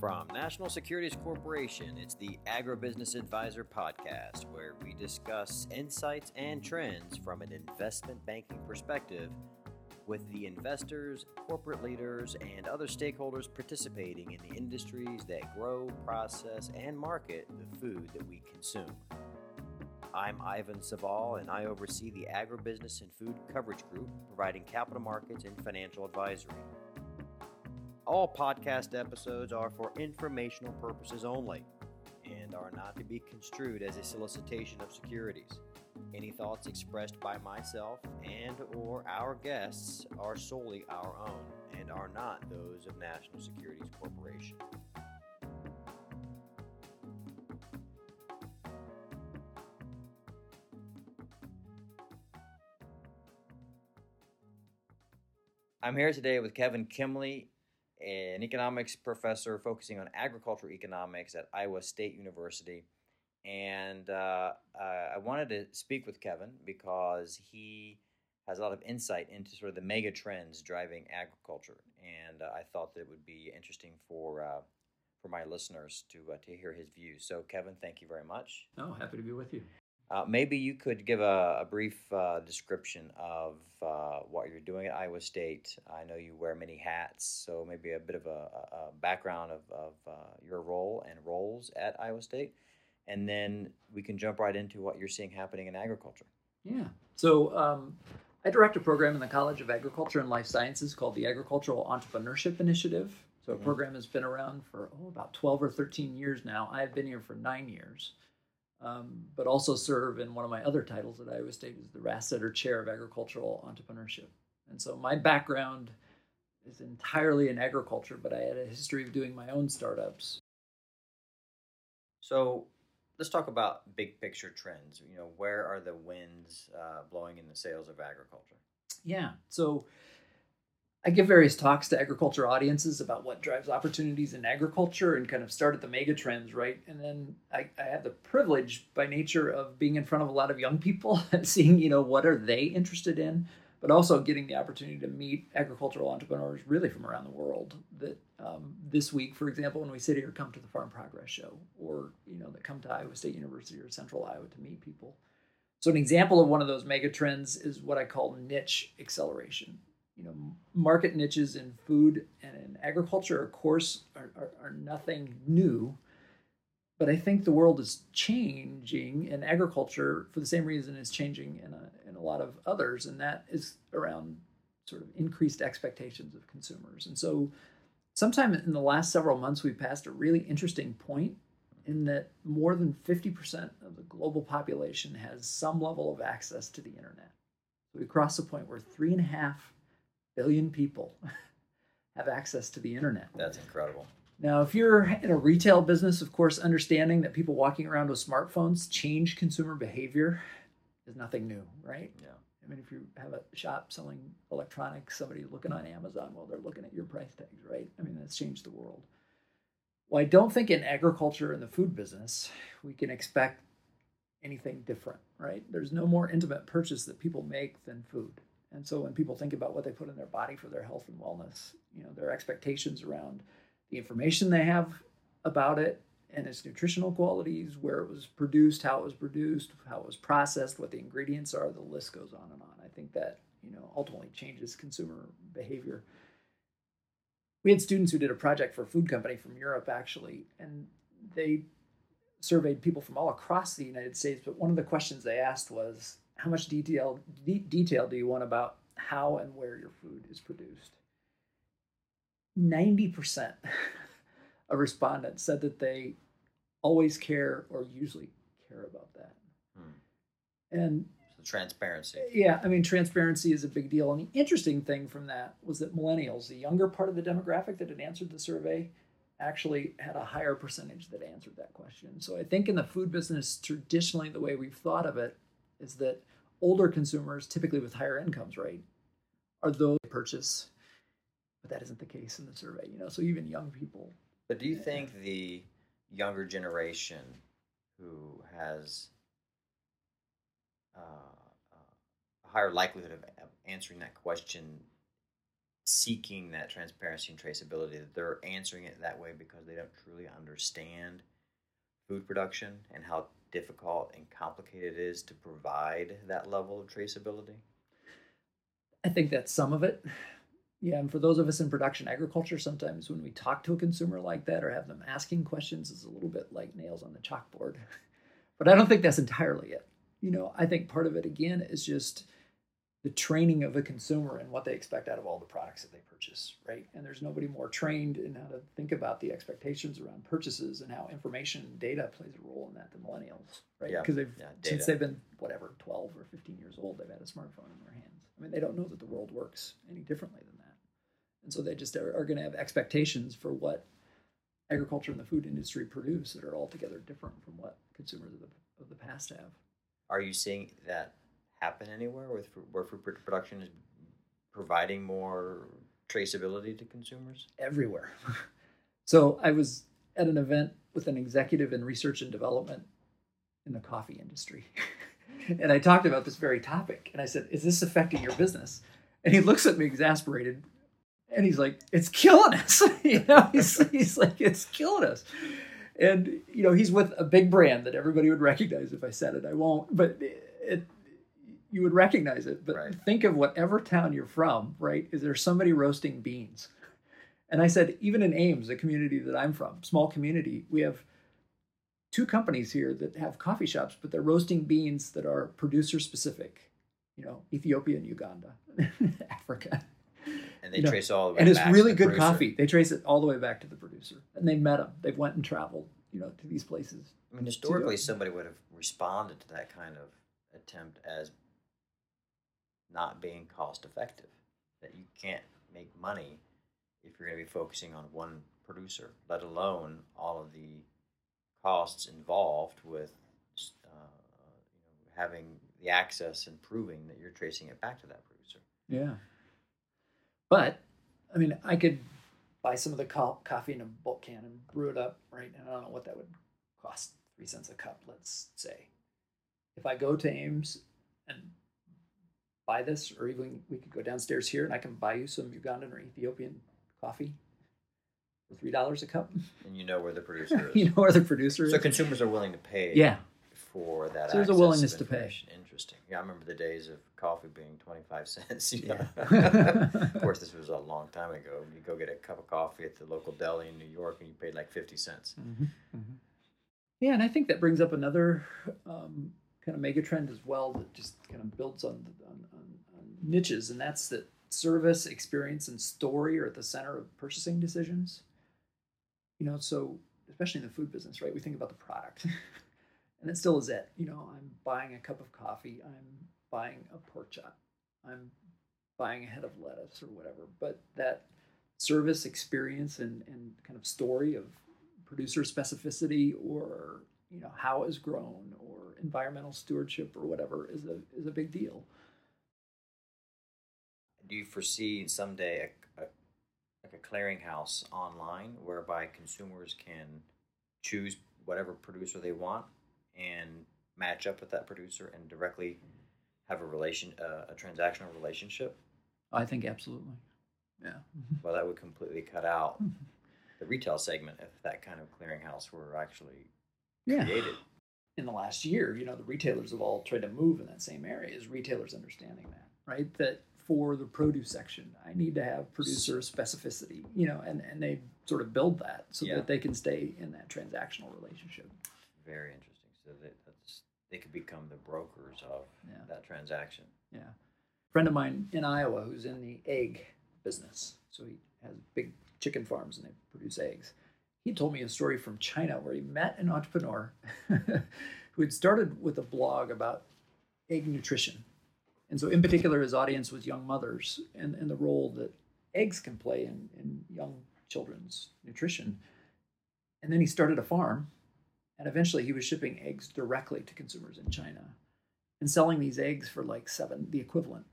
From National Securities Corporation, it's the Agribusiness Advisor Podcast, where we discuss insights and trends from an investment banking perspective with the investors, corporate leaders, and other stakeholders participating in the industries that grow, process, and market the food that we consume. I'm Ivan Saval, and I oversee the Agribusiness and Food Coverage Group, providing capital markets and financial advisory. All podcast episodes are for informational purposes only and are not to be construed as a solicitation of securities. Any thoughts expressed by myself and or our guests are solely our own and are not those of National Securities Corporation. I'm here today with Kevin Kimle, an economics professor focusing on agricultural economics at Iowa State University. And uh, uh, I wanted to speak with Kevin because he has a lot of insight into sort of the mega trends driving agriculture. And uh, I thought that it would be interesting for, uh, for my listeners to, uh, to hear his views. So, Kevin, thank you very much. Oh, happy to be with you. Uh, maybe you could give a, a brief uh, description of uh, what you're doing at Iowa State. I know you wear many hats, so maybe a bit of a, a background of, of uh, your role and roles at Iowa State. And then we can jump right into what you're seeing happening in agriculture. Yeah. So um, I direct a program in the College of Agriculture and Life Sciences called the Agricultural Entrepreneurship Initiative. So, mm-hmm. a program has been around for oh, about 12 or 13 years now. I've been here for nine years um, but also serve in one of my other titles at Iowa State is the Rastetter Chair of Agricultural Entrepreneurship. And so my background is entirely in agriculture, but I had a history of doing my own startups. So let's talk about big picture trends. You know, where are the winds uh, blowing in the sails of agriculture? Yeah. So I give various talks to agriculture audiences about what drives opportunities in agriculture and kind of start at the mega trends, right? And then I, I have the privilege by nature of being in front of a lot of young people and seeing, you know, what are they interested in, but also getting the opportunity to meet agricultural entrepreneurs really from around the world that um, this week, for example, when we sit here, come to the Farm Progress Show or, you know, that come to Iowa State University or Central Iowa to meet people. So an example of one of those mega trends is what I call niche acceleration you know, market niches in food and in agriculture, of course, are, are, are nothing new. But I think the world is changing, and agriculture, for the same reason, is changing in a, in a lot of others, and that is around sort of increased expectations of consumers. And so, sometime in the last several months, we passed a really interesting point in that more than 50% of the global population has some level of access to the internet. We crossed the point where three and a half billion people have access to the internet. That's incredible. Now, if you're in a retail business, of course, understanding that people walking around with smartphones change consumer behavior is nothing new, right? Yeah. I mean, if you have a shop selling electronics, somebody looking on Amazon, well, they're looking at your price tags, right? I mean, that's changed the world. Well, I don't think in agriculture and the food business we can expect anything different, right? There's no more intimate purchase that people make than food. And so when people think about what they put in their body for their health and wellness, you know, their expectations around the information they have about it and its nutritional qualities, where it was produced, how it was produced, how it was processed, what the ingredients are, the list goes on and on. I think that, you know, ultimately changes consumer behavior. We had students who did a project for a food company from Europe actually, and they surveyed people from all across the United States, but one of the questions they asked was how much detail de- detail do you want about how and where your food is produced? 90% of respondents said that they always care or usually care about that. Hmm. And so transparency. Yeah, I mean, transparency is a big deal. And the interesting thing from that was that millennials, the younger part of the demographic that had answered the survey, actually had a higher percentage that answered that question. So I think in the food business, traditionally, the way we've thought of it is that older consumers, typically with higher incomes, right, are those who purchase, but that isn't the case in the survey. You know, so even young people. But do you think the younger generation who has uh, a higher likelihood of answering that question seeking that transparency and traceability that they're answering it that way because they don't truly understand food production and how difficult and complicated it is to provide that level of traceability? I think that's some of it. Yeah, and for those of us in production agriculture, sometimes when we talk to a consumer like that or have them asking questions, it's a little bit like nails on the chalkboard. But I don't think that's entirely it. You know, I think part of it again is just the training of a consumer and what they expect out of all the products that they purchase, right? And there's nobody more trained in how to think about the expectations around purchases and how information and data plays a role in that than millennials, right? Yeah, Because they've yeah, since they've been whatever 12 or 15 years old, they've had a smartphone in their hands. I mean, they don't know that the world works any differently than that, and so they just are, are going to have expectations for what agriculture and the food industry produce that are altogether different from what consumers of the of the past have. Are you seeing that happen anywhere with where food production is providing more traceability to consumers? everywhere. so I was at an event with an executive in research and development in the coffee industry. and I talked about this very topic. And I said, Is this affecting your business? And he looks at me exasperated and he's like, It's killing us. you know, he's, he's like, It's killing us. And, you know, he's with a big brand that everybody would recognize if I said it. I won't, but it, you would recognize it. But Right. think of whatever town you're from, right? Is there somebody roasting beans? And I said, even in Ames, the community that I'm from, small community, we have two companies here that have coffee shops, but they're roasting beans that are producer specific. You know, Ethiopia and Uganda, Africa, And they You know, trace all the way and it's really good producer. coffee. They trace it all the way back to the producer, and they met them. They've went and traveled, you know, to these places. I mean, historically, somebody would have responded to that kind of attempt as not being cost effective. That you can't make money if you're going to be focusing on one producer, let alone all of the costs involved with uh, you know, having the access and proving that you're tracing it back to that producer. Yeah. But, I mean, I could buy some of the co- coffee in a bulk can and brew it up, right? And I don't know what that would cost three cents a cup, let's say. If I go to Ames and buy this, or even we could go downstairs here and I can buy you some Ugandan or Ethiopian coffee for three dollars a cup. And you know where the producer is. you know where the producer is. So consumers are willing to pay yeah, for that. So there's a willingness to pay. Interesting. Yeah, I remember the days of coffee being twenty five cents. you Yeah. of course, this was a long time ago. You go get a cup of coffee at the local deli in New York, and you paid like fifty cents. Yeah, and I think that brings up another um, kind of mega trend as well that just kind of builds on, on, on niches, and that's that service, experience, and story are at the center of purchasing decisions. You know, so especially in the food business, right? We think about the product, and it still is it. You know, I'm buying a cup of coffee, I'm buying a pork chop, I'm buying a head of lettuce or whatever, but that service experience and, and kind of story of producer specificity or you know how it was grown or environmental stewardship or whatever is a is a big deal. Do you foresee someday a, a like a clearinghouse online whereby consumers can choose whatever producer they want and match up with that producer and directly have a relation uh, a transactional relationship? I think absolutely. Yeah. Well, that would completely cut out the retail segment if that kind of clearinghouse were actually Yeah. created. In the last year, you know, the retailers have all tried to move in that same area. Is retailers understanding that, right? That for the produce section, I need to have producer specificity, you know, and, and they sort of build that so Yeah. that they can stay in that transactional relationship. Very interesting. So that that's, they could become the brokers of Yeah. that transaction. Yeah. A friend of mine in Iowa who's in the egg business. So he has big chicken farms and they produce eggs. He told me a story from China where he met an entrepreneur who had started with a blog about egg nutrition. And so, in particular, his audience was young mothers and, and the role that eggs can play in, in young children's nutrition. And then he started a farm, and eventually he was shipping eggs directly to consumers in China and selling these eggs for like seven, the equivalent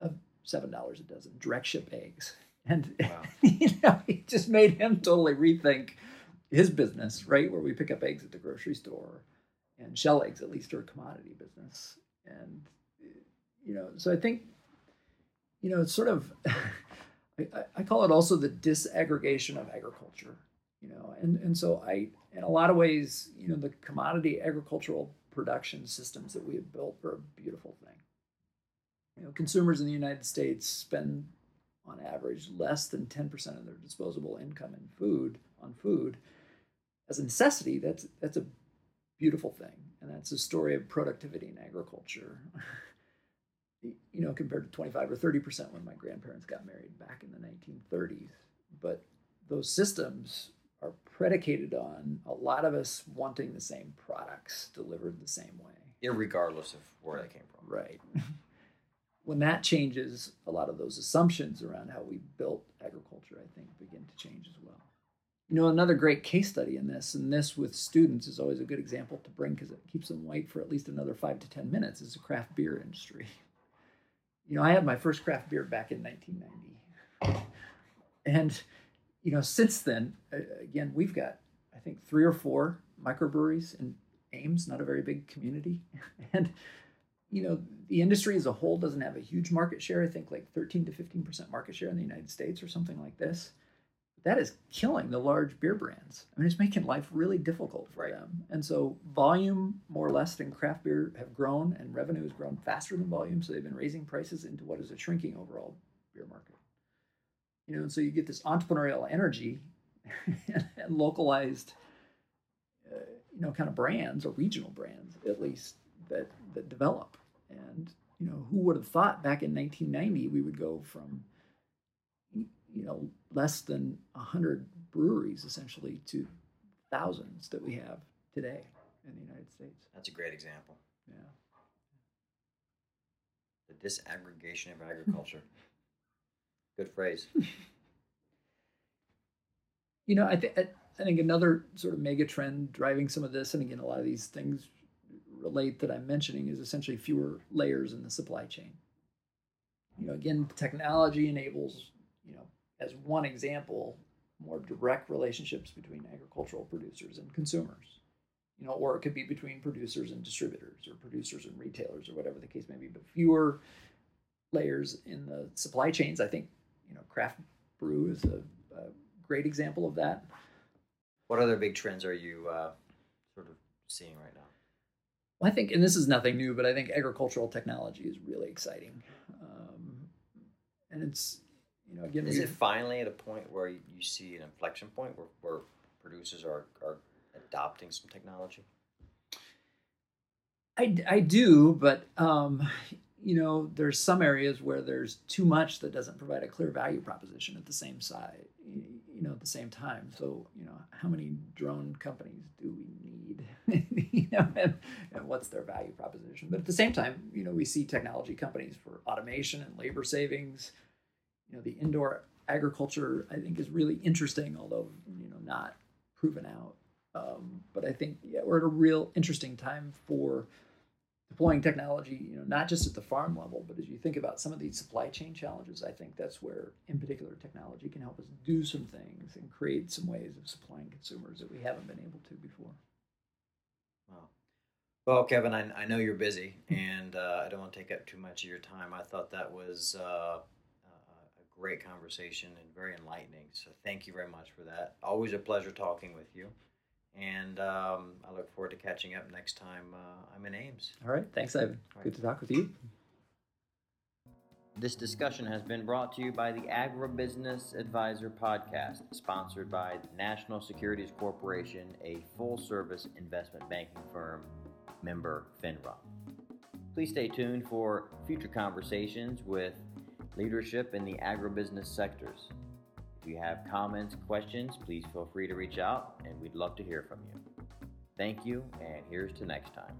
of seven dollars a dozen, direct ship eggs. And Wow. you know, it just made him totally rethink his business, right? Where we pick up eggs at the grocery store and shell eggs at least are a commodity business. And you know, so I think, you know, it's sort of I, I call it also the disaggregation of agriculture. You know, and and so I, in a lot of ways, you know, the commodity agricultural production systems that we have built are a beautiful thing. You know, consumers in the United States spend on average less than 10% of their disposable income in food on food as a necessity that's that's a beautiful thing and that's a story of productivity in agriculture you know compared to 25 or 30% when my grandparents got married back in the 1930s but those systems are predicated on a lot of us wanting the same products delivered the same way. Irregardless of where they came from. Right. When that changes, a lot of those assumptions around how we built agriculture, I think, begin to change as well. You know, another great case study in this, and this with students is always a good example to bring because it keeps them awake for at least another five to 10 minutes, is the craft beer industry. You know, I had my first craft beer back in 1990. And, you know, since then, again, we've got, I think, three or four microbreweries in Ames, not a very big community. And, you know, the industry as a whole doesn't have a huge market share. I think like 13 to 15% market share in the United States or something like this. That is killing the large beer brands. I mean, it's making life really difficult for right. them. And so, volume, more or less, in craft beer have grown, and revenue has grown faster than volume. So, they've been raising prices into what is a shrinking overall beer market. You know, and so you get this entrepreneurial energy and localized, uh, you know, kind of brands or regional brands, at least that that develop. And you know, who would have thought back in 1990 we would go from you know less than 100 breweries essentially to thousands that we have today in the United States. That's a great example. Yeah. The disaggregation of agriculture. Good phrase. you know, I think I think another sort of mega trend driving some of this, and again, a lot of these things relate that I'm mentioning is essentially fewer layers in the supply chain. You know, again, technology enables, you know, as one example, more direct relationships between agricultural producers and consumers. You know, or it could be between producers and distributors or producers and retailers or whatever the case may be, but fewer layers in the supply chains. I think, you know, craft brew is a, a great example of that. What other big trends are you uh, sort of seeing right now? Well, I think, and this is nothing new, but I think agricultural technology is really exciting, um, and it's you know again. Is it finally at a point where you see an inflection point where, where producers are are adopting some technology? I, I do, but um, you know, there's some areas where there's too much that doesn't provide a clear value proposition at the same side, you know, at the same time. So, you know, how many drone companies do we need? you know, and, and what's their value proposition? But at the same time, you know, we see technology companies for automation and labor savings. You know, the indoor agriculture I think is really interesting, although you know not proven out. Um, but I think yeah, we're at a real interesting time for deploying technology, you know, not just at the farm level, but as you think about some of these supply chain challenges, I think that's where, in particular, technology can help us do some things and create some ways of supplying consumers that we haven't been able to before. Wow. Well, Kevin, I, I know you're busy, and uh, I don't want to take up too much of your time. I thought that was uh, great conversation and very enlightening. So, thank you very much for that. Always a pleasure talking with you. And um, I look forward to catching up next time uh, I'm in Ames. All right. Thanks, Ivan. Right. Good to talk with you. This discussion has been brought to you by the Agribusiness Advisor Podcast, sponsored by National Securities Corporation, a full service investment banking firm, member FINRA. Please stay tuned for future conversations with leadership in the agribusiness sectors. If you have comments, questions, please feel free to reach out and we'd love to hear from you. Thank you, and here's to next time.